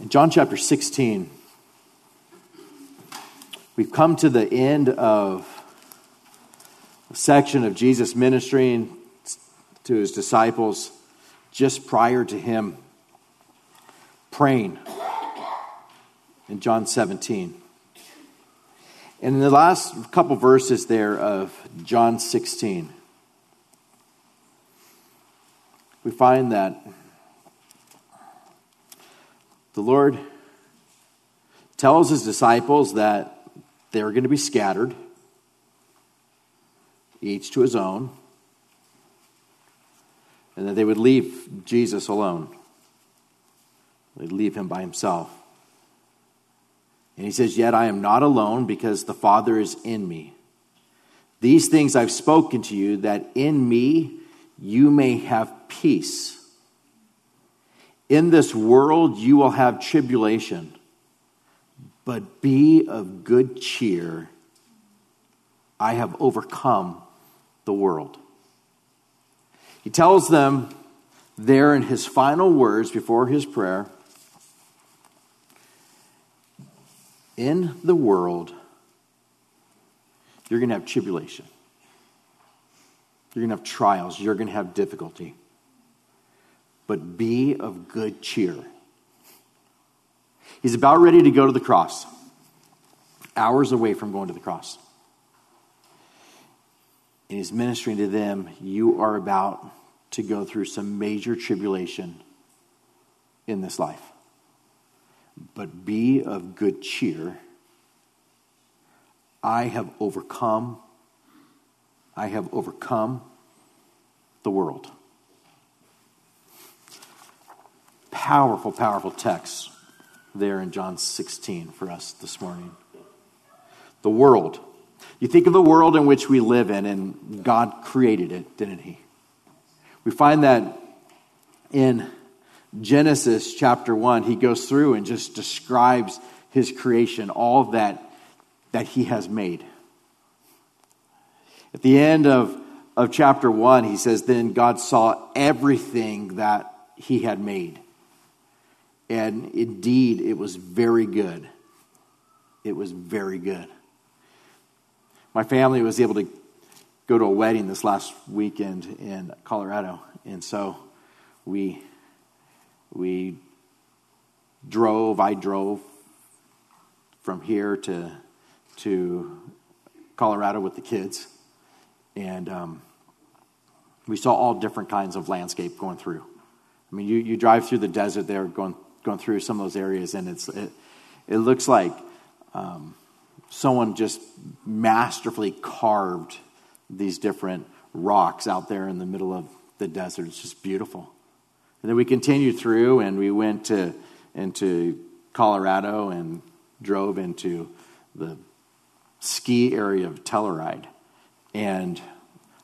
In John chapter 16, we've come to the end of a section of Jesus ministering to his disciples just prior to him praying in John 17. And in the last couple verses there of John 16, we find that the Lord tells his disciples that they're going to be scattered, each to his own, and that they would leave Jesus alone. They'd leave him by himself. And he says, Yet I am not alone because the Father is in me. These things I've spoken to you, that in me you may have peace. In this world you will have tribulation, but be of good cheer. I have overcome the world. He tells them there in his final words before his prayer in the world, you're going to have tribulation. You're going to have trials. You're going to have difficulty but be of good cheer. He's about ready to go to the cross, hours away from going to the cross. And he's ministering to them, You are about to go through some major tribulation in this life. But be of good cheer. I have overcome, I have overcome the world. Powerful, powerful text there in John 16 for us this morning. The world. You think of the world in which we live in, and God created it, didn't He? We find that in Genesis chapter 1, He goes through and just describes His creation, all that, that He has made. At the end of, of chapter 1, He says, Then God saw everything that He had made and indeed, it was very good. It was very good. My family was able to go to a wedding this last weekend in Colorado, and so we we drove. I drove from here to to Colorado with the kids, and um, we saw all different kinds of landscape going through. I mean, you, you drive through the desert there, going gone through some of those areas, and it's it, it looks like um, someone just masterfully carved these different rocks out there in the middle of the desert. It's just beautiful. And then we continued through, and we went to into Colorado and drove into the ski area of Telluride, and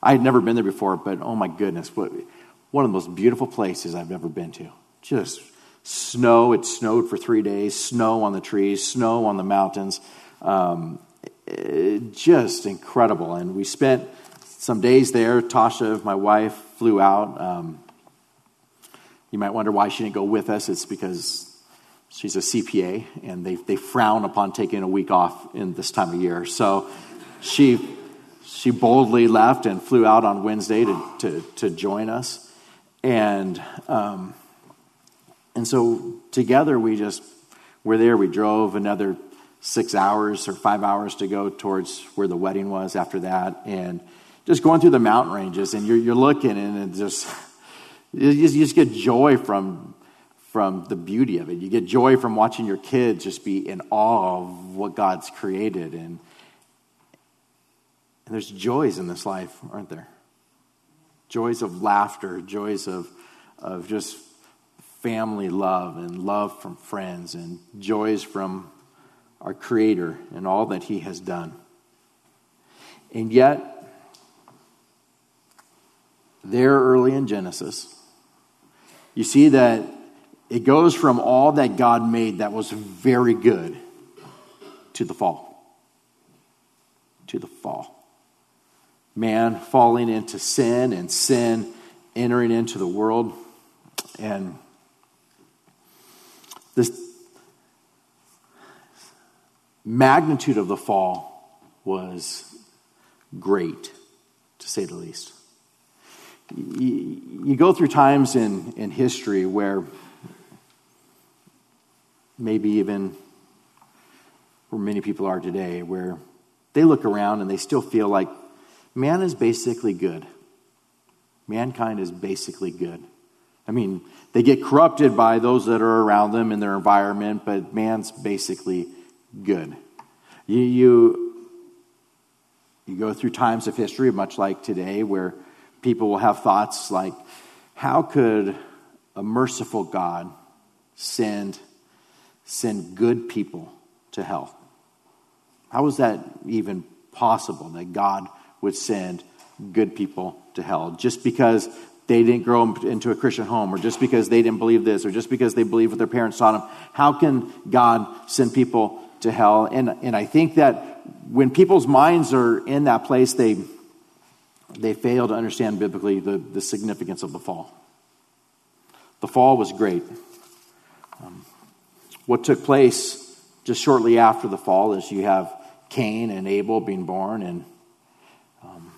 I had never been there before, but oh my goodness, what one of the most beautiful places I've ever been to. Just snow. It snowed for three days, snow on the trees, snow on the mountains. Um, just incredible. And we spent some days there. Tasha, my wife, flew out. Um, you might wonder why she didn't go with us. It's because she's a CPA, and they, they frown upon taking a week off in this time of year. So she, she boldly left and flew out on Wednesday to, to, to join us. And um, and so together we just were there. We drove another six hours or five hours to go towards where the wedding was after that. And just going through the mountain ranges and you're, you're looking and it just, you just get joy from, from the beauty of it. You get joy from watching your kids just be in awe of what God's created. And, and there's joys in this life, aren't there? Joys of laughter, joys of, of just family love and love from friends and joys from our Creator and all that He has done. And yet, there early in Genesis, you see that it goes from all that God made that was very good to the fall. To the fall. Man falling into sin and sin entering into the world. And magnitude of the fall was great, to say the least. You, you go through times in, in history where maybe even where many people are today, where they look around and they still feel like man is basically good. Mankind is basically good. I mean, they get corrupted by those that are around them in their environment, but man's basically good. You, you, you go through times of history, much like today, where people will have thoughts like, how could a merciful God send, send good people to hell? How is that even possible that God would send good people to hell just because they didn't grow into a Christian home, or just because they didn't believe this, or just because they believed what their parents taught them. How can God send people to hell? And, and I think that when people's minds are in that place, they, they fail to understand biblically the, the significance of the fall. The fall was great. Um, what took place just shortly after the fall is you have Cain and Abel being born and um,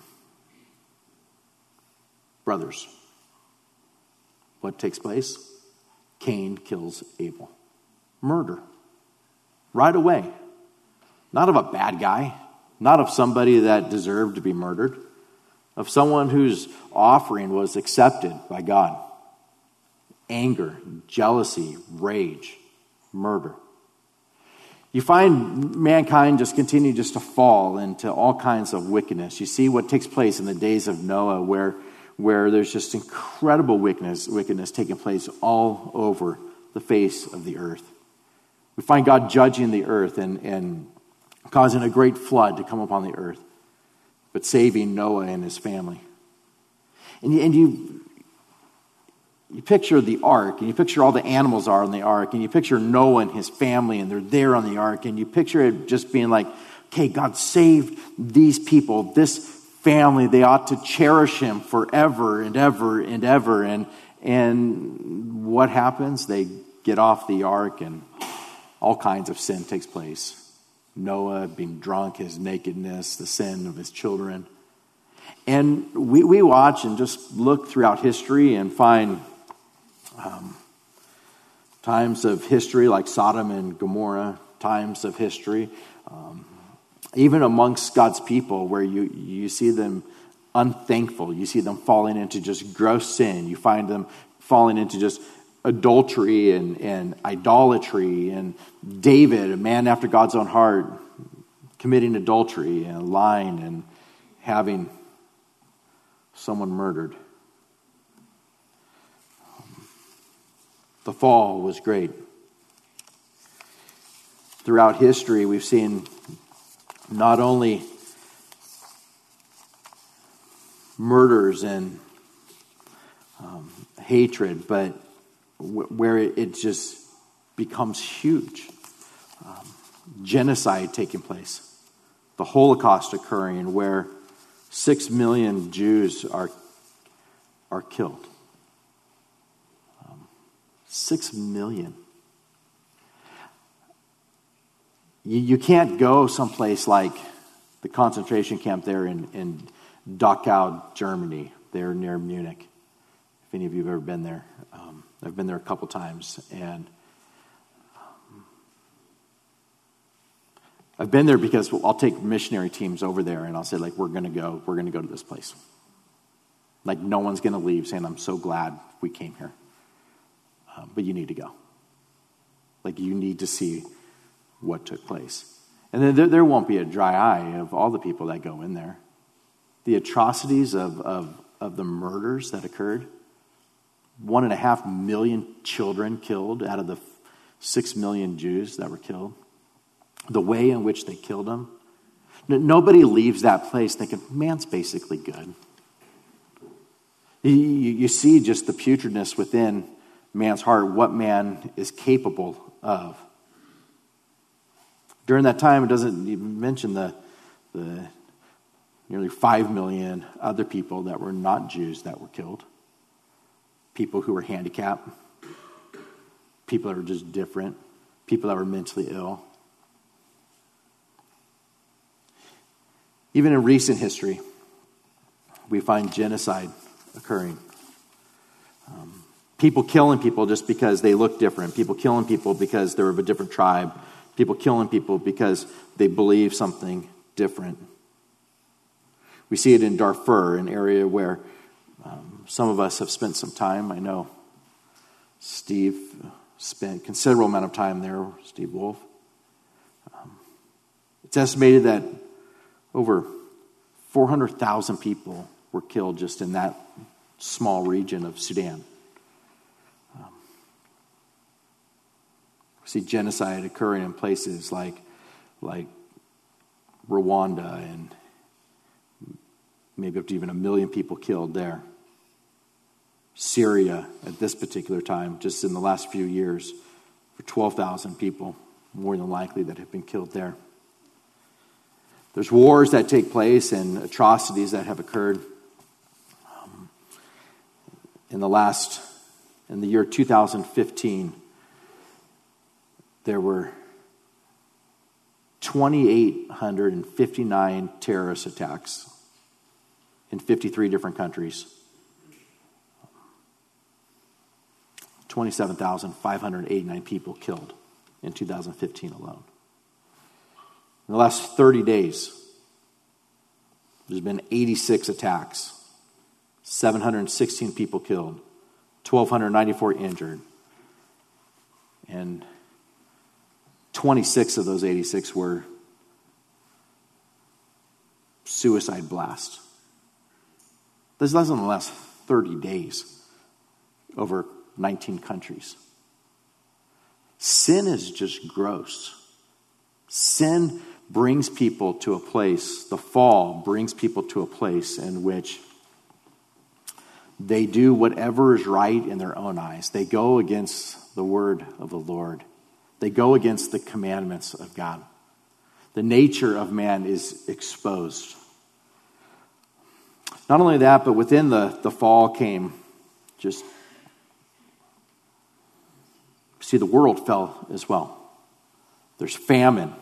brothers. What takes place? Cain kills Abel. Murder. Right away. Not of a bad guy, not of somebody that deserved to be murdered, of someone whose offering was accepted by God. Anger, jealousy, rage, murder. You find mankind just continue just to fall into all kinds of wickedness. You see what takes place in the days of Noah, where, where there's just incredible wickedness, wickedness taking place all over the face of the earth. We find God judging the earth and, and causing a great flood to come upon the earth, but saving Noah and his family. And, and you, you picture the ark, and you picture all the animals are on the ark, and you picture Noah and his family, and they're there on the ark, and you picture it just being like, okay, God saved these people, this family. They ought to cherish him forever and ever and ever. And, and what happens? They get off the ark, and all kinds of sin takes place. Noah being drunk, his nakedness, the sin of his children. And we, we watch and just look throughout history and find um, times of history like Sodom and Gomorrah, times of history, um, even amongst God's people, where you, you see them unthankful, you see them falling into just gross sin, you find them falling into just adultery and, and idolatry, and David, a man after God's own heart, committing adultery and lying and having someone murdered. The fall was great. Throughout history, we've seen not only murders and um, hatred, but where it, just becomes huge. Um, genocide taking place, the Holocaust occurring, where six million Jews are, are killed. Six million. You, you can't go someplace like the concentration camp there in, in Dachau, Germany, there near Munich. If any of you have ever been there, um, I've been there a couple times, and um, I've been there because I'll take missionary teams over there, and I'll say like, "We're going to go. We're going to go to this place." Like no one's going to leave, saying, "I'm so glad we came here." Um, but you need to go. Like, you need to see what took place. And then there, there, won't be a dry eye of all the people that go in there. The atrocities of, of, of the murders that occurred one and a half million children killed out of the six million Jews that were killed. The way in which they killed them. Nobody leaves that place thinking, man's basically good. You, see just the putridness within man's heart, what man is capable of. During that time, it doesn't even mention the, the nearly 5 million other people that were not Jews that were killed, people who were handicapped, people that were just different, people that were mentally ill. Even in recent history, we find genocide occurring. Um, people killing people just because they look different, people killing people because they're of a different tribe, people killing people because they believe something different. We see it in Darfur, an area where um, some of us have spent some time. I know Steve spent considerable amount of time there, Steve Wolf. Um, it's estimated that over 400,000 people were killed just in that small region of Sudan. Um, we see genocide occurring in places like, like Rwanda and maybe up to even a million people killed there. Syria at this particular time, just in the last few years, for 12,000 people, more than likely, that have been killed there. There's wars that take place and atrocities that have occurred. Um, in the last, in the year 2015, there were 2,859 terrorist attacks in 53 different countries. 27,589 people killed in 2015 alone. In the last 30 days, there's been 86 attacks, 716 people killed, 1,294 injured, and 26 of those 86 were suicide blasts. This is less than the last 30 days over 19 countries. Sin is just gross. Sin brings people to a place, the fall brings people to a place in which they do whatever is right in their own eyes. They go against the word of the Lord, they go against the commandments of God. The nature of man is exposed. Not only that, but within the, the fall came just. See, the world fell as well. There's famine,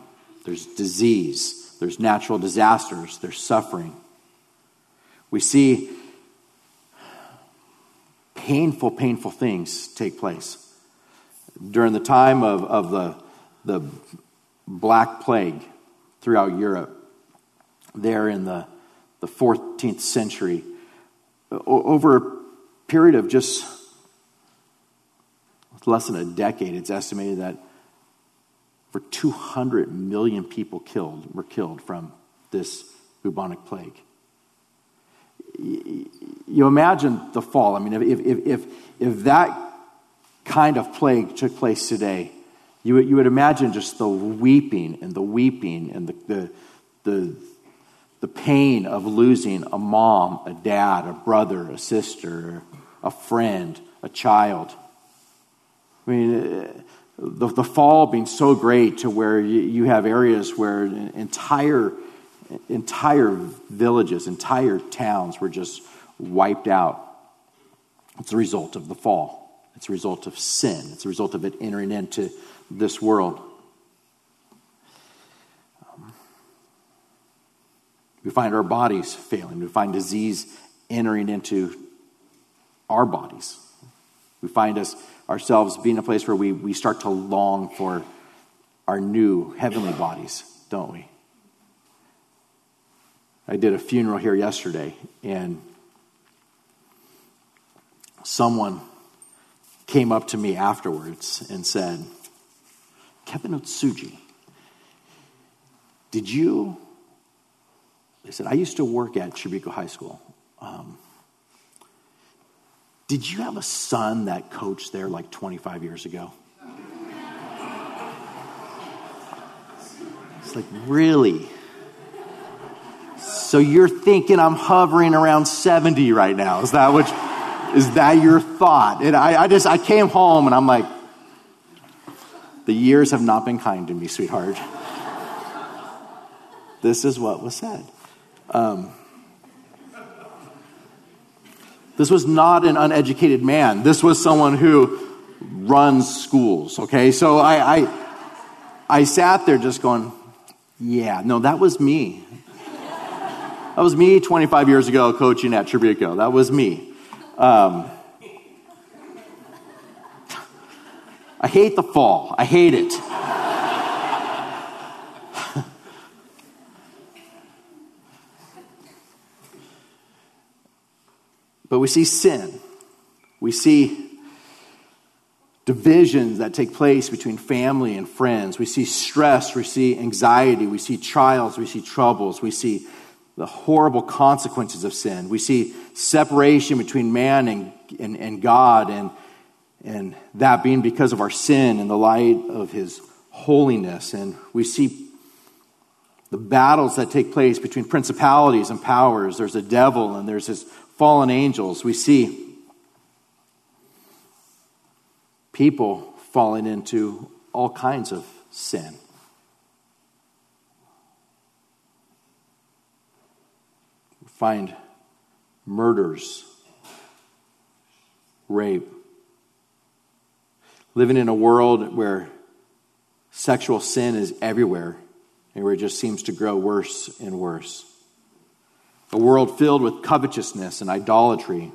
there's disease, there's natural disasters, there's suffering. We see painful, painful things take place. During the time of, of the, the Black Plague throughout Europe, there in the, the 14th century, over a period of just less than a decade, it's estimated that for 200 million people killed were killed from this bubonic plague. You imagine the fall. I mean, if, if, if, if that kind of plague took place today, you would, you would imagine just the weeping and the weeping and the, the, the, the pain of losing a mom, a dad, a brother, a sister, a friend, a child. I mean, the, the fall being so great to where you, you have areas where entire, entire villages, entire towns were just wiped out. It's a result of the fall. It's a result of sin. It's a result of it entering into this world. We find our bodies failing. We find disease entering into our bodies. We find us ourselves being a place where we, we start to long for our new heavenly bodies, don't we? I did a funeral here yesterday, and someone came up to me afterwards and said, Kevin Otsuji, did you? They said, I used to work at Trabuco High School. Um, did you have a son that coached there like 25 years ago? It's like, really? So you're thinking I'm hovering around 70 right now. Is that what, is that your thought? And I, I just, I came home and I'm like, the years have not been kind to me, sweetheart. this is what was said. Um, this was not an uneducated man. This was someone who runs schools, okay? So I, I, I sat there just going, yeah, no, that was me. That was me 25 years ago coaching at Trabuco. That was me. Um, I hate the fall. I hate it. But we see sin. We see divisions that take place between family and friends. We see stress, we see anxiety, we see trials, we see troubles, we see the horrible consequences of sin. We see separation between man and, and, and God, and, and that being because of our sin in the light of his holiness. And we see the battles that take place between principalities and powers. There's a devil and there's his fallen angels. We see people falling into all kinds of sin. We find murders, rape, living in a world where sexual sin is everywhere and where it just seems to grow worse and worse. A world filled with covetousness and idolatry,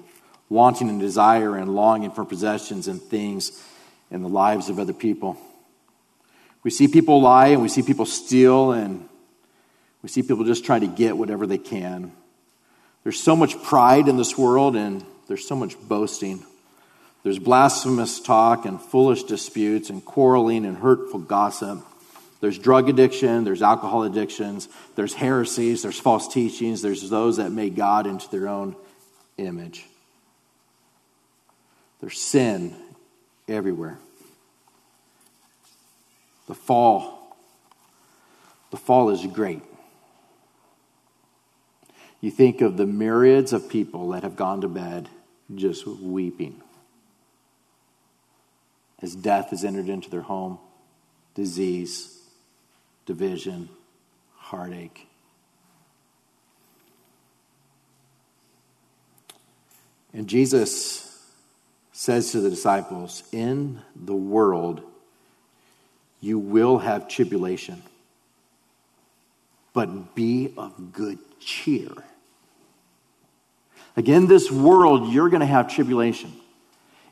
wanting and desire and longing for possessions and things in the lives of other people. We see people lie and we see people steal and we see people just trying to get whatever they can. There's so much pride in this world and there's so much boasting. There's blasphemous talk and foolish disputes and quarreling and hurtful gossip. There's drug addiction, there's alcohol addictions, there's heresies, there's false teachings, there's those that make God into their own image. There's sin everywhere. The fall, the fall is great. You think of the myriads of people that have gone to bed just weeping as death has entered into their home, disease, division, heartache. And Jesus says to the disciples, In the world you will have tribulation, but be of good cheer. Again, this world, you're going to have tribulation.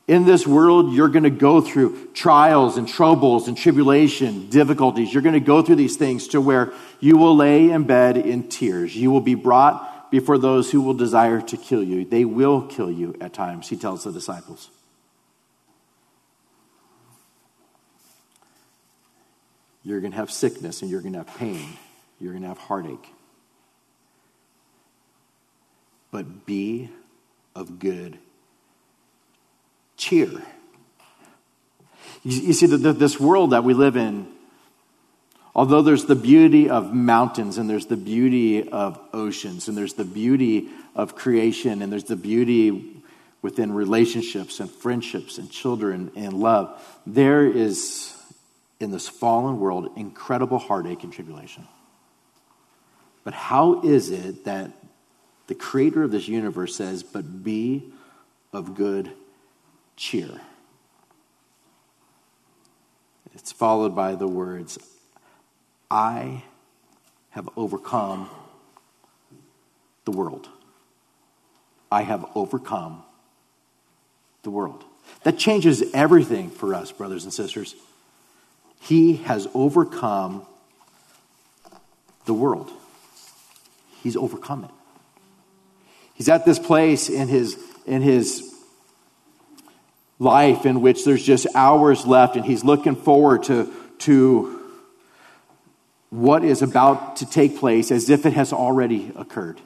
In this world, you're going to go through trials and troubles and tribulation, difficulties. You're going to go through these things to where you will lay in bed in tears. You will be brought before those who will desire to kill you. They will kill you at times, he tells the disciples. You're going to have sickness and you're going to have pain. You're going to have heartache. But be of good cheer. You, see, the, the, this world that we live in, although there's the beauty of mountains and there's the beauty of oceans and there's the beauty of creation and there's the beauty within relationships and friendships and children and love, there is in this fallen world incredible heartache and tribulation. But how is it that the creator of this universe says, but be of good cheer? It's followed by the words, I have overcome the world. I have overcome the world. That changes everything for us, brothers and sisters. He has overcome the world. He's overcome it. He's at this place in his, in his life in which there's just hours left, and he's looking forward to, to what is about to take place as if it has already occurred.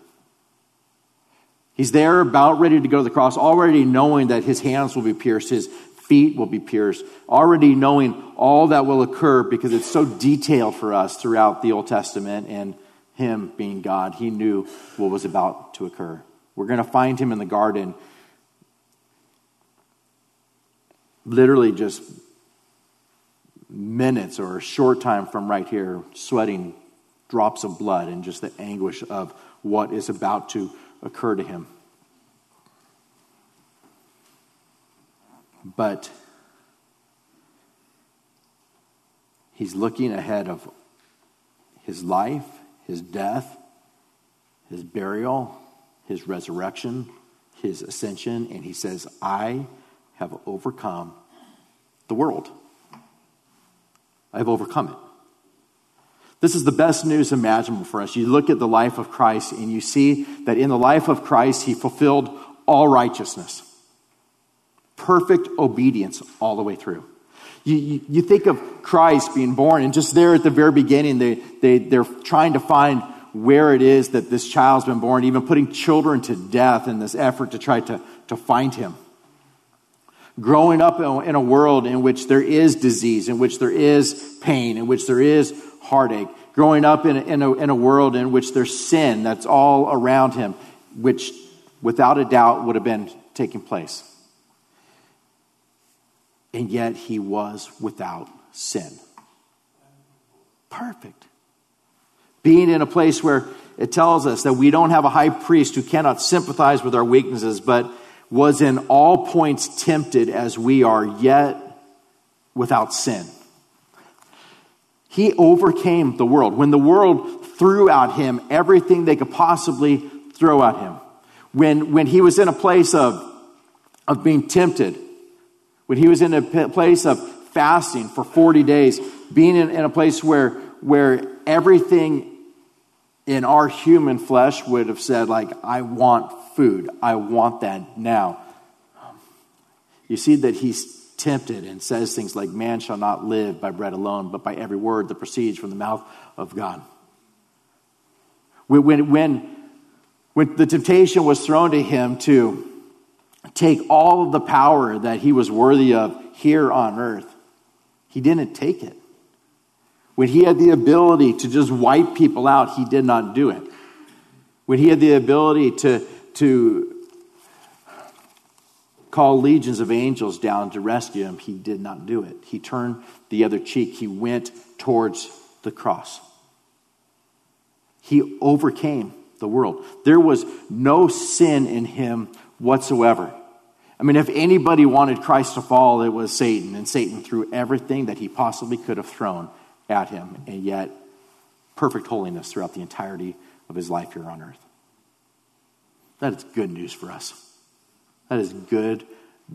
He's there, about ready to go to the cross, already knowing that his hands will be pierced, his feet will be pierced, already knowing all that will occur because it's so detailed for us throughout the Old Testament and him being God. He knew what was about to occur. We're going to find him in the garden, literally just minutes or a short time from right here, sweating drops of blood and just the anguish of what is about to occur to him. But he's looking ahead of his life, his death, his burial, his resurrection, his ascension, and he says, I have overcome the world. I've overcome it. This is the best news imaginable for us. You look at the life of Christ and you see that in the life of Christ, he fulfilled all righteousness, perfect obedience all the way through. You, you, you, think of Christ being born, and just there at the very beginning, they, they, they're trying to find where it is that this child's been born, even putting children to death in this effort to try to, to find him. Growing up in a world in which there is disease, in which there is pain, in which there is heartache. Growing up in a, in a, in a world in which there's sin that's all around him, which without a doubt would have been taking place. And yet he was without sin. Perfect. Being in a place where it tells us that we don't have a high priest who cannot sympathize with our weaknesses, but was in all points tempted as we are, yet without sin. He overcame the world. When the world threw at him everything they could possibly throw at him, when, when he was in a place of, of being tempted, when he was in a place of fasting for 40 days, being in, in a place where, where everything in our human flesh would have said, like, I want food. I want that now. You see that he's tempted and says things like, Man shall not live by bread alone, but by every word that proceeds from the mouth of God. When, when, when the temptation was thrown to him to take all of the power that he was worthy of here on earth, he didn't take it. When he had the ability to just wipe people out, he did not do it. When he had the ability to, to call legions of angels down to rescue him, he did not do it. He turned the other cheek, he went towards the cross. He overcame the world. There was no sin in him whatsoever. I mean, if anybody wanted Christ to fall, it was Satan, and Satan threw everything that he possibly could have thrown at him, and yet perfect holiness throughout the entirety of his life here on earth. That is good news for us. That is good,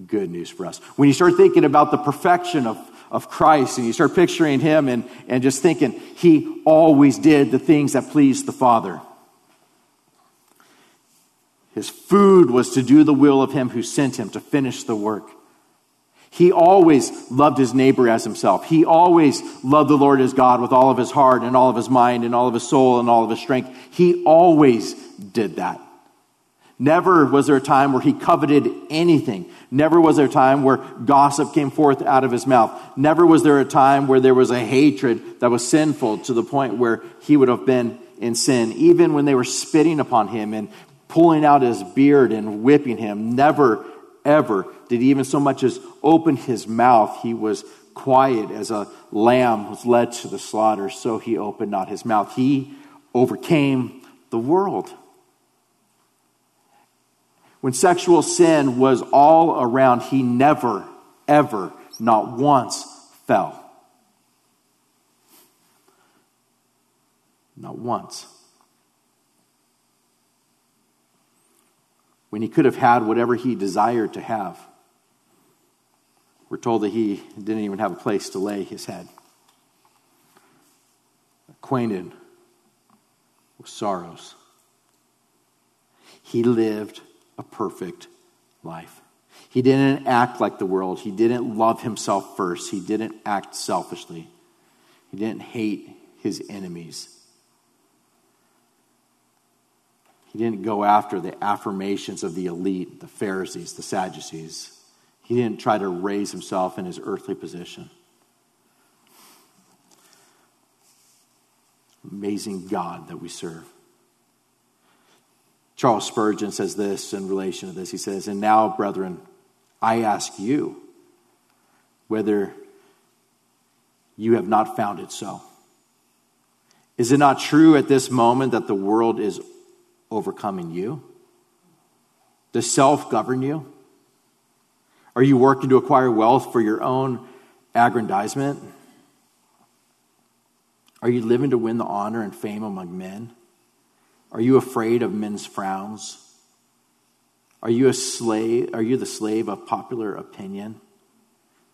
good news for us. When you start thinking about the perfection of, of Christ and you start picturing him and, and just thinking, he always did the things that pleased the Father. His food was to do the will of him who sent him to finish the work. He always loved his neighbor as himself. He always loved the Lord his God with all of his heart and all of his mind and all of his soul and all of his strength. He always did that. Never was there a time where he coveted anything. Never was there a time where gossip came forth out of his mouth. Never was there a time where there was a hatred that was sinful to the point where he would have been in sin. Even when they were spitting upon him and pulling out his beard and whipping him, never, ever did he even so much as open his mouth. He was quiet as a lamb was led to the slaughter, so he opened not his mouth. He overcame the world when sexual sin was all around, he never, ever, not once fell. Not once. When he could have had whatever he desired to have, we're told that he didn't even have a place to lay his head. Acquainted with sorrows. He lived a perfect life. He didn't act like the world. He didn't love himself first. He didn't act selfishly. He didn't hate his enemies. He didn't go after the affirmations of the elite, the Pharisees, the Sadducees. He didn't try to raise himself in his earthly position. Amazing God that we serve. Charles Spurgeon says this in relation to this. He says, And now, brethren, I ask you whether you have not found it so. Is it not true at this moment that the world is overcoming you? Does self govern you? Are you working to acquire wealth for your own aggrandizement? Are you living to win the honor and fame among men? Are you afraid of men's frowns? Are you a slave? Are you the slave of popular opinion?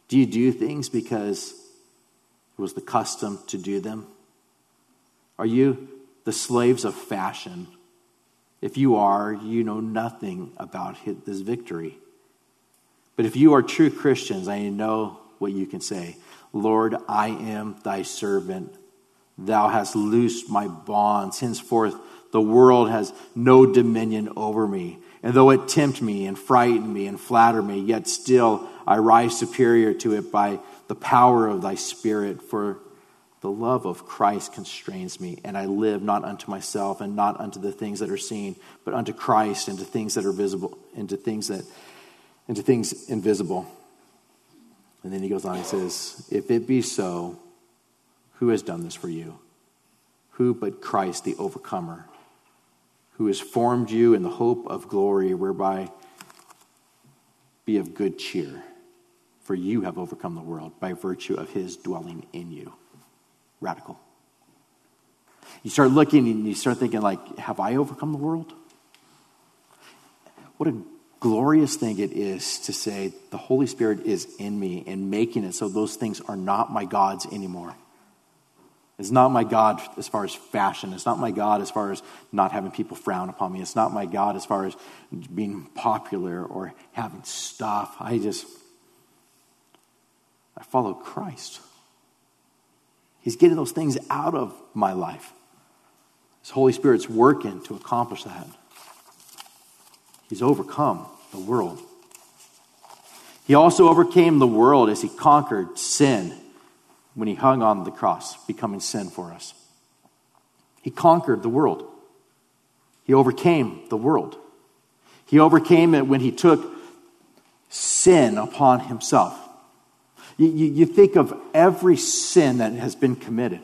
Do you do things because it was the custom to do them? Are you the slaves of fashion? If you are, you know nothing about this victory. But if you are true Christians, I know what you can say Lord, I am thy servant. Thou hast loosed my bonds. Henceforth, the world has no dominion over me. And though it tempt me and frighten me and flatter me, yet still I rise superior to it by the power of thy Spirit. For the love of Christ constrains me, and I live not unto myself and not unto the things that are seen, but unto Christ and to things that are visible, and to things that, and to things invisible. And then he goes on and says, If it be so, who has done this for you? Who but Christ, the overcomer, who has formed you in the hope of glory, whereby be of good cheer, for you have overcome the world by virtue of his dwelling in you. Radical. You start looking and you start thinking, like, have I overcome the world? What a glorious thing it is to say the Holy Spirit is in me and making it so those things are not my gods anymore. It's not my God as far as fashion. It's not my God as far as not having people frown upon me. It's not my God as far as being popular or having stuff. I just, I follow Christ. He's getting those things out of my life. His Holy Spirit's working to accomplish that. He's overcome the world. He also overcame the world as he conquered sin when he hung on the cross, becoming sin for us. He conquered the world. He overcame the world. He overcame it when he took sin upon himself. You, you, you, think of every sin that has been committed.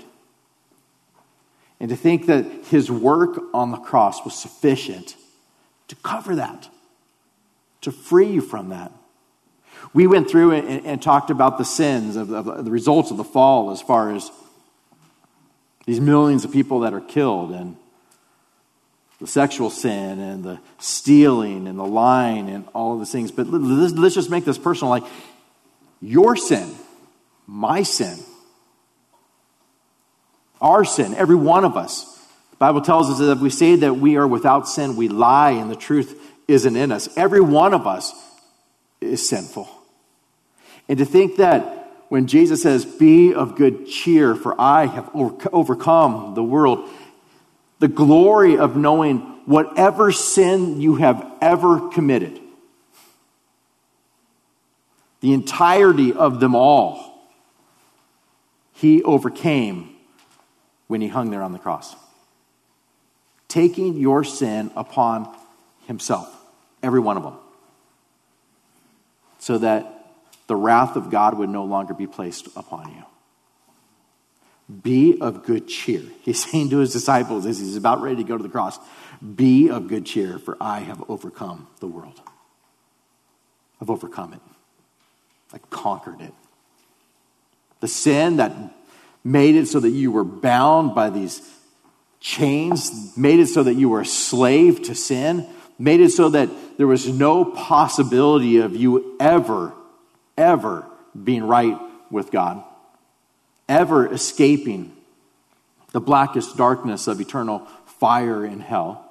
And to think that his work on the cross was sufficient to cover that, to free you from that. We went through and, and talked about the sins, of, of, the results of the fall, as far as these millions of people that are killed, and the sexual sin, and the stealing, and the lying, and all of these things. But let's, let's just make this personal. Like, your sin, my sin, our sin, every one of us the Bible tells us that if we say that we are without sin, we lie and the truth isn't in us. Every one of us is sinful. And to think that when Jesus says, Be of good cheer, for I have overcome the world, the glory of knowing whatever sin you have ever committed, the entirety of them all, he overcame when he hung there on the cross taking your sin upon himself, every one of them, so that the wrath of God would no longer be placed upon you. Be of good cheer. He's saying to his disciples as he's about ready to go to the cross, Be of good cheer, for I have overcome the world. I've overcome it. I conquered it. The sin that made it so that you were bound by these chains, made it so that you were a slave to sin, made it so that there was no possibility of you ever, ever being right with God, ever escaping the blackest darkness of eternal fire in hell.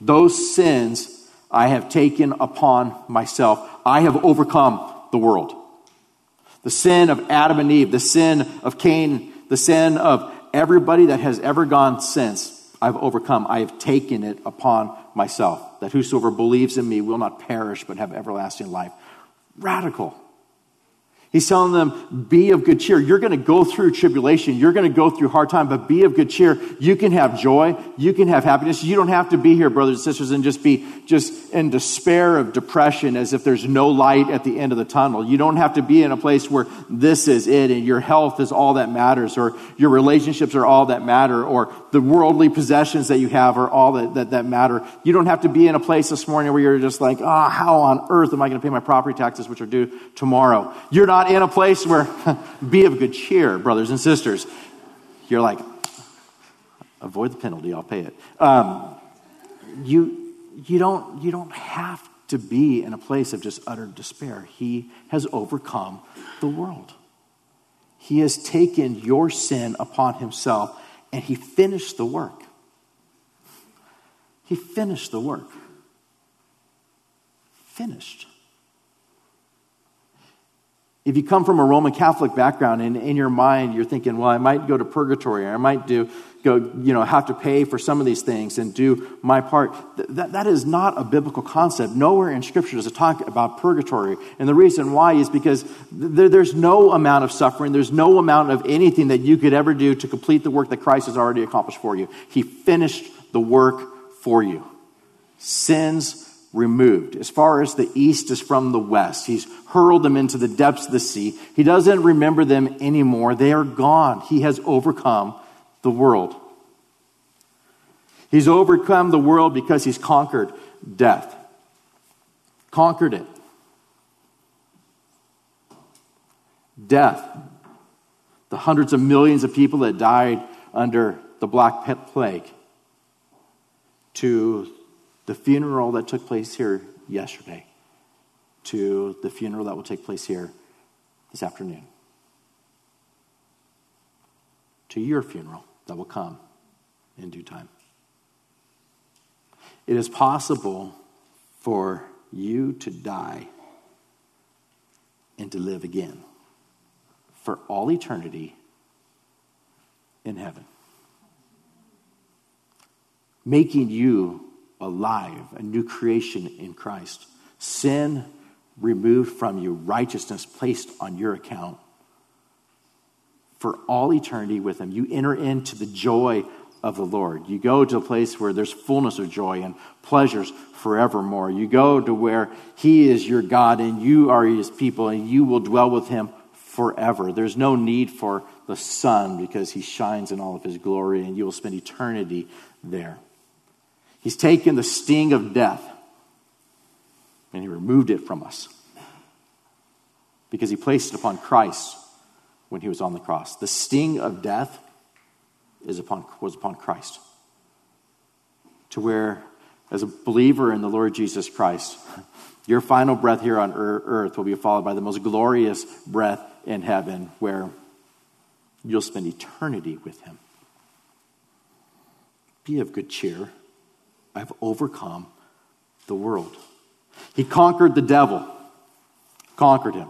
Those sins I have taken upon myself. I have overcome the world. The sin of Adam and Eve, the sin of Cain, the sin of everybody that has ever gone since, I've overcome. I have taken it upon myself, that whosoever believes in me will not perish but have everlasting life. Radical. He's telling them, be of good cheer. You're going to go through tribulation. You're going to go through hard time, but be of good cheer. You can have joy. You can have happiness. You don't have to be here, brothers and sisters, and just be just in despair of depression as if there's no light at the end of the tunnel. You don't have to be in a place where this is it and your health is all that matters or your relationships are all that matter or the worldly possessions that you have are all that, that, that matter. You don't have to be in a place this morning where you're just like, ah, oh, how on earth am I going to pay my property taxes, which are due tomorrow? You're not not in a place where, be of good cheer, brothers and sisters. You're like, avoid the penalty, I'll pay it. Um, you, you, don't, you don't have to be in a place of just utter despair. He has overcome the world. He has taken your sin upon himself and he finished the work. He finished the work. Finished. If you come from a Roman Catholic background and in your mind you're thinking, well, I might go to purgatory, or I might do go, you know, have to pay for some of these things and do my part. That, that is not a biblical concept. Nowhere in Scripture does it talk about purgatory. And the reason why is because there, there's no amount of suffering, there's no amount of anything that you could ever do to complete the work that Christ has already accomplished for you. He finished the work for you. Sins removed. As far as the east is from the west, he's hurled them into the depths of the sea. He doesn't remember them anymore. They are gone. He has overcome the world. He's overcome the world because he's conquered death. Conquered it. Death. The hundreds of millions of people that died under the Black Plague. To the funeral that took place here yesterday. To the funeral that will take place here this afternoon. To your funeral that will come in due time. It is possible for you to die and to live again for all eternity in heaven, making you alive, a new creation in Christ. Sin removed from you, righteousness placed on your account for all eternity with Him. You enter into the joy of the Lord. You go to a place where there's fullness of joy and pleasures forevermore. You go to where He is your God and you are His people and you will dwell with Him forever. There's no need for the sun because He shines in all of His glory and you will spend eternity there. He's taken the sting of death and He removed it from us because He placed it upon Christ when he was on the cross. The sting of death is upon, was upon Christ. To where, as a believer in the Lord Jesus Christ, your final breath here on earth will be followed by the most glorious breath in heaven, where you'll spend eternity with him. Be of good cheer. I've overcome the world. He conquered the devil, conquered him.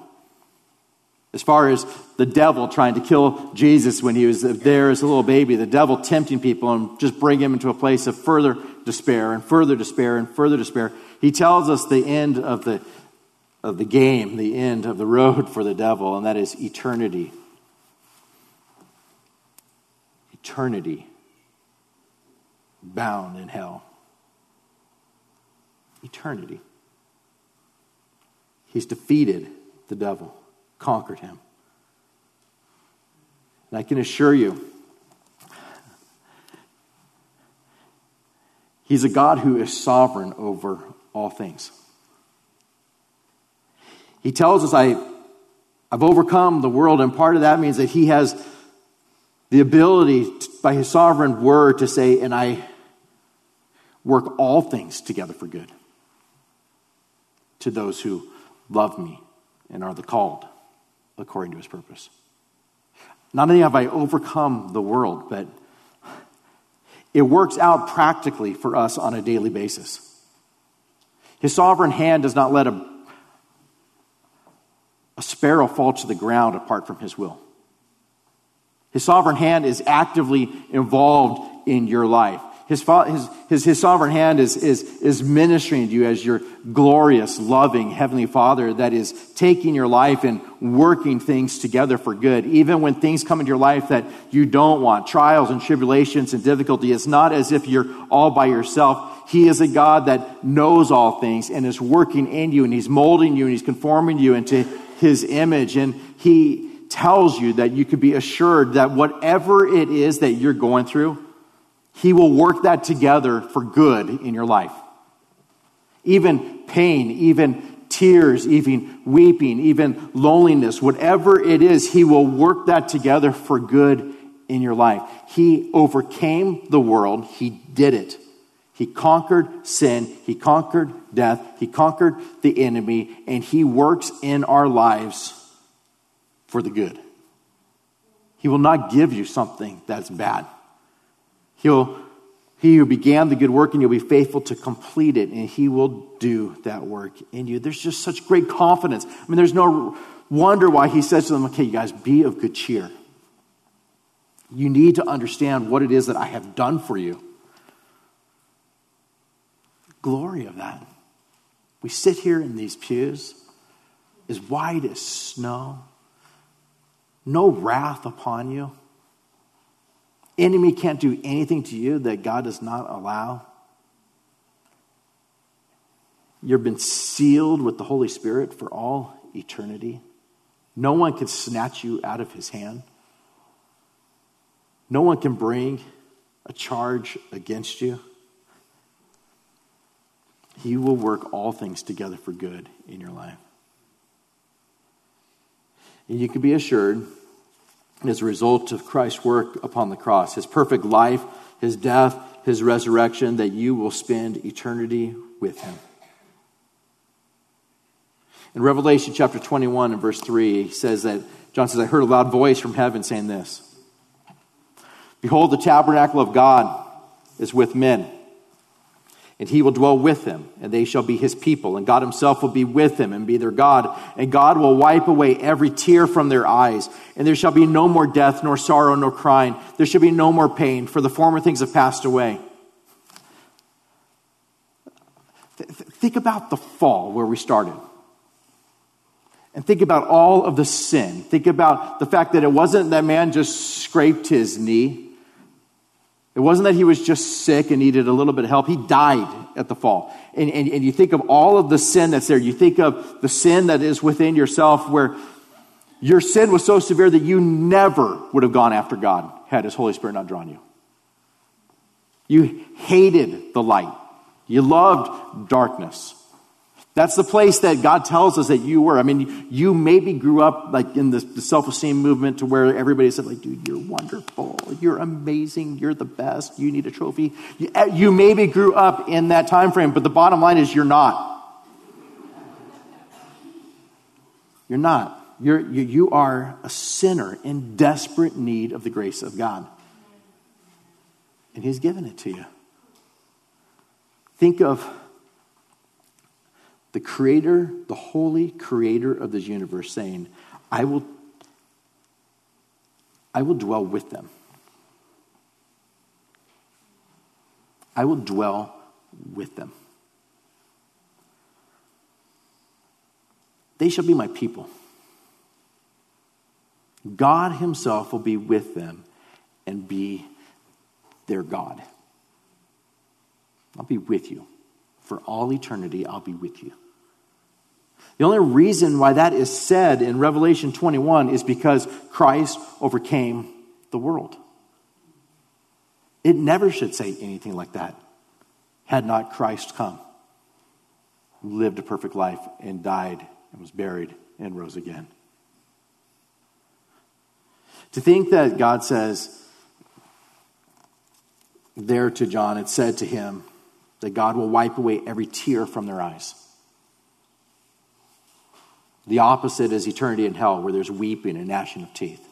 As far as the devil trying to kill Jesus when he was there as a little baby, the devil tempting people and just bring him into a place of further despair and further despair and further despair. He tells us the end of the, of the game, the end of the road for the devil, and that is eternity. Eternity bound in hell. Eternity. He's defeated the devil conquered him. And I can assure you, He's a God who is sovereign over all things. He tells us, I, I've overcome the world, and part of that means that He has the ability, to, by His sovereign word, to say, and I work all things together for good to those who love me and are the called according to his purpose. Not only have I overcome the world, but it works out practically for us on a daily basis. His sovereign hand does not let a, a sparrow fall to the ground apart from his will. His sovereign hand is actively involved in your life. His, his, his, his, sovereign hand is, is, is ministering to you as your glorious, loving Heavenly Father that is taking your life and working things together for good. Even when things come into your life that you don't want, trials and tribulations and difficulty, it's not as if you're all by yourself. He is a God that knows all things and is working in you and He's molding you and He's conforming you into His image. And He tells you that you could be assured that whatever it is that you're going through, he will work that together for good in your life. Even pain, even tears, even weeping, even loneliness, whatever it is, He will work that together for good in your life. He overcame the world, He did it. He conquered sin, he conquered death, he conquered the enemy, and he works in our lives for the good. He will not give you something that's bad. He'll, he who began the good work and you'll be faithful to complete it, and he will do that work in you. There's just such great confidence. I mean, there's no wonder why he says to them, okay, you guys, be of good cheer. You need to understand what it is that I have done for you. Glory of that. We sit here in these pews as white as snow, no wrath upon you. Enemy can't do anything to you that God does not allow. You've been sealed with the Holy Spirit for all eternity. No one can snatch you out of his hand. No one can bring a charge against you. He will work all things together for good in your life. And you can be assured, as a result of Christ's work upon the cross, his perfect life, his death, his resurrection, that you will spend eternity with him. In Revelation chapter 21 and verse 3, he says that John says, I heard a loud voice from heaven saying this Behold, the tabernacle of God is with men, and he will dwell with them, and they shall be his people, and God himself will be with them and be their God, and God will wipe away every tear from their eyes, and there shall be no more death, nor sorrow, nor crying. There shall be no more pain, for the former things have passed away. Think about the fall where we started. And think about all of the sin. Think about the fact that it wasn't that man just scraped his knee. It wasn't that he was just sick and needed a little bit of help. He died at the fall. And, and, and you think of all of the sin that's there. You think of the sin that is within yourself where your sin was so severe that you never would have gone after God had his Holy Spirit not drawn you. You hated the light. You loved darkness. That's the place that God tells us that you were. I mean, you maybe grew up like in the, the self esteem movement to where everybody said, like, dude, you're wonderful. You're amazing. You're the best. You need a trophy. You, eh, you maybe grew up in that time frame, but the bottom line is you're not. You're not. You're, you, you are a sinner in desperate need of the grace of God. And He's given it to you. Think of the creator, the holy creator of this universe, saying, I will, I will dwell with them. I will dwell with them. They shall be my people. God Himself will be with them and be their God. I'll be with you. For all eternity, I'll be with you. The only reason why that is said in Revelation 21 is because Christ overcame the world. It never should say anything like that had not Christ come, lived a perfect life, and died, and was buried, and rose again. To think that God says there to John, it said to him that God will wipe away every tear from their eyes. The opposite is eternity in hell, where there's weeping and gnashing of teeth.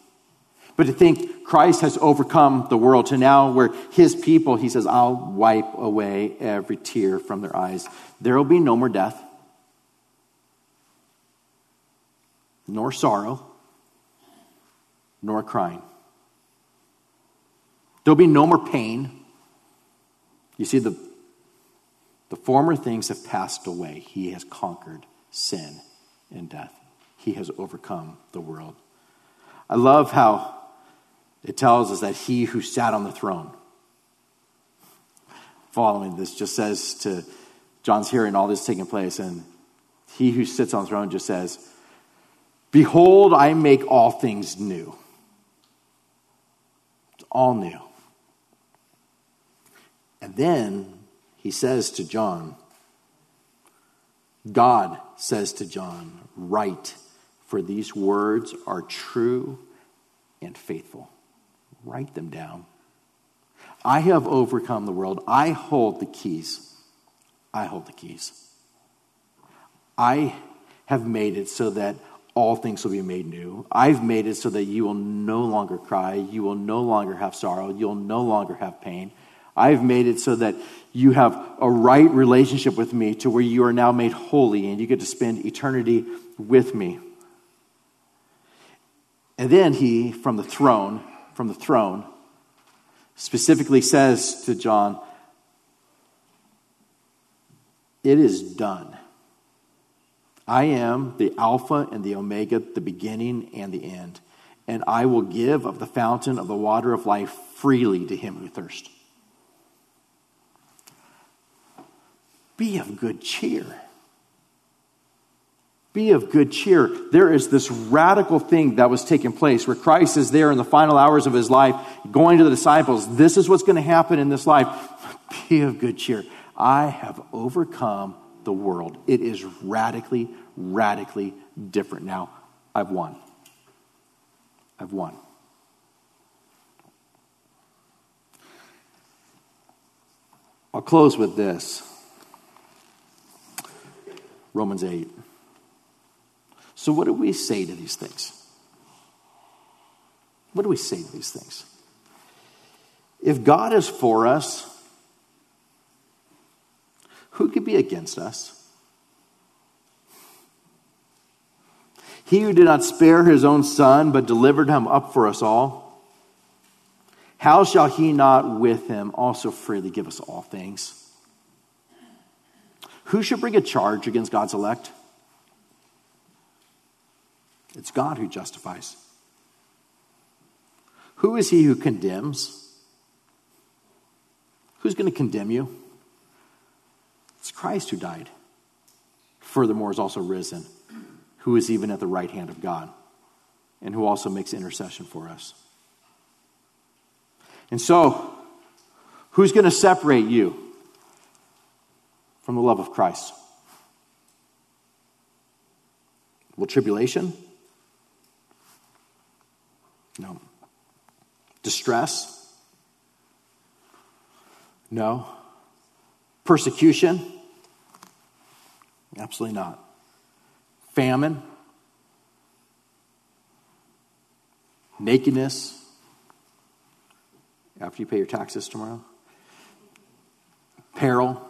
But to think Christ has overcome the world to now where his people, he says, I'll wipe away every tear from their eyes. There will be no more death, nor sorrow, nor crying. There'll be no more pain. You see, the, the former things have passed away. He has conquered sin in death. He has overcome the world. I love how it tells us that he who sat on the throne, following this, just says to John's hearing all this taking place, and he who sits on the throne just says, Behold, I make all things new. It's all new. And then he says to John, God says to John, Write, for these words are true and faithful. Write them down. I have overcome the world. I hold the keys. I hold the keys. I have made it so that all things will be made new. I've made it so that you will no longer cry. You will no longer have sorrow. You'll no longer have pain. I've made it so that you have a right relationship with me to where you are now made holy and you get to spend eternity with me. And then he, from the throne, from the throne, specifically says to John, It is done. I am the Alpha and the Omega, the beginning and the end. And I will give of the fountain of the water of life freely to him who thirsts. Be of good cheer. Be of good cheer. There is this radical thing that was taking place where Christ is there in the final hours of his life, going to the disciples. This is what's going to happen in this life. Be of good cheer. I have overcome the world. It is radically, radically different. Now, I've won. I've won. I'll close with this. Romans 8. So, what do we say to these things? What do we say to these things? If God is for us, who could be against us? He who did not spare his own son, but delivered him up for us all, how shall he not with him also freely give us all things? Who should bring a charge against God's elect? It's God who justifies. Who is he who condemns? Who's going to condemn you? It's Christ who died. Furthermore, is also risen, who is even at the right hand of God, and who also makes intercession for us. And so, who's going to separate you? From the love of Christ? Will tribulation? No. Distress? No. Persecution? Absolutely not. Famine? Nakedness? After you pay your taxes tomorrow? Peril?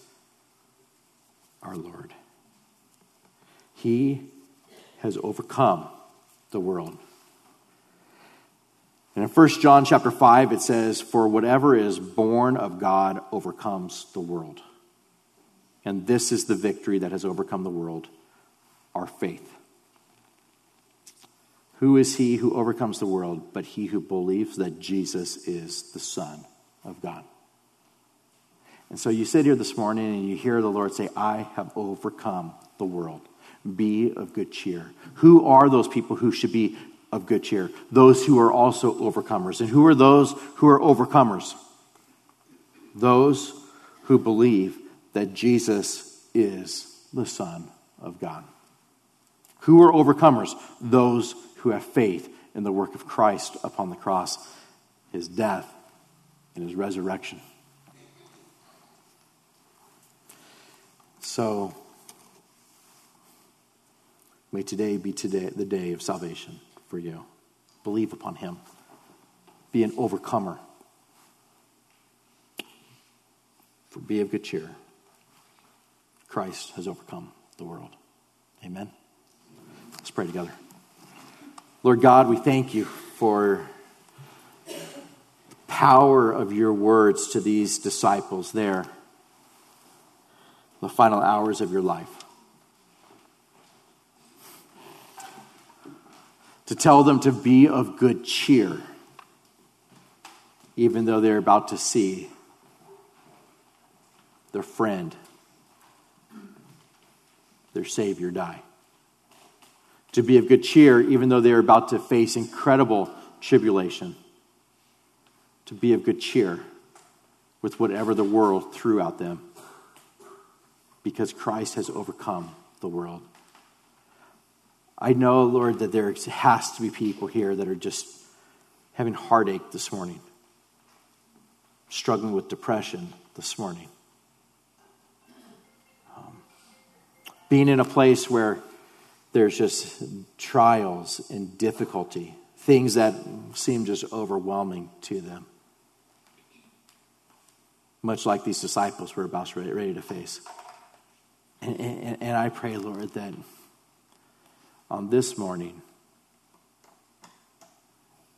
our Lord. He has overcome the world. And in 1 John chapter 5, it says, For whatever is born of God overcomes the world. And this is the victory that has overcome the world our faith. Who is he who overcomes the world but he who believes that Jesus is the Son of God? And so you sit here this morning and you hear the Lord say, I have overcome the world. Be of good cheer. Who are those people who should be of good cheer? Those who are also overcomers. And who are those who are overcomers? Those who believe that Jesus is the Son of God. Who are overcomers? Those who have faith in the work of Christ upon the cross, his death, and his resurrection. So, may today be today the day of salvation for you. Believe upon him. Be an overcomer. For be of good cheer. Christ has overcome the world. Amen. Let's pray together. Lord God, we thank you for the power of your words to these disciples there the final hours of your life. To tell them to be of good cheer. even though they're about to see their friend, their Savior, die. To be of good cheer, even though they are about to face incredible tribulation. To be of good cheer with whatever the world threw at them, because Christ has overcome the world. I know, Lord, that there has to be people here that are just having heartache this morning, struggling with depression this morning. Um, being in a place where there's just trials and difficulty, things that seem just overwhelming to them. Much like these disciples were about ready to face. And, and, and I pray, Lord, that on this morning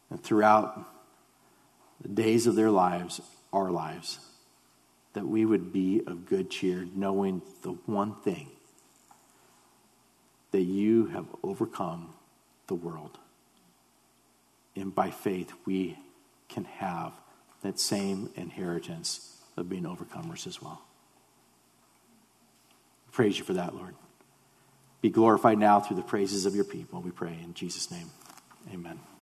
and throughout the days of their lives, our lives, that we would be of good cheer, knowing the one thing that you have overcome the world. And by faith, we can have that same inheritance of being overcomers as well. Praise you for that, Lord. Be glorified now through the praises of your people, we pray in Jesus' name. Amen.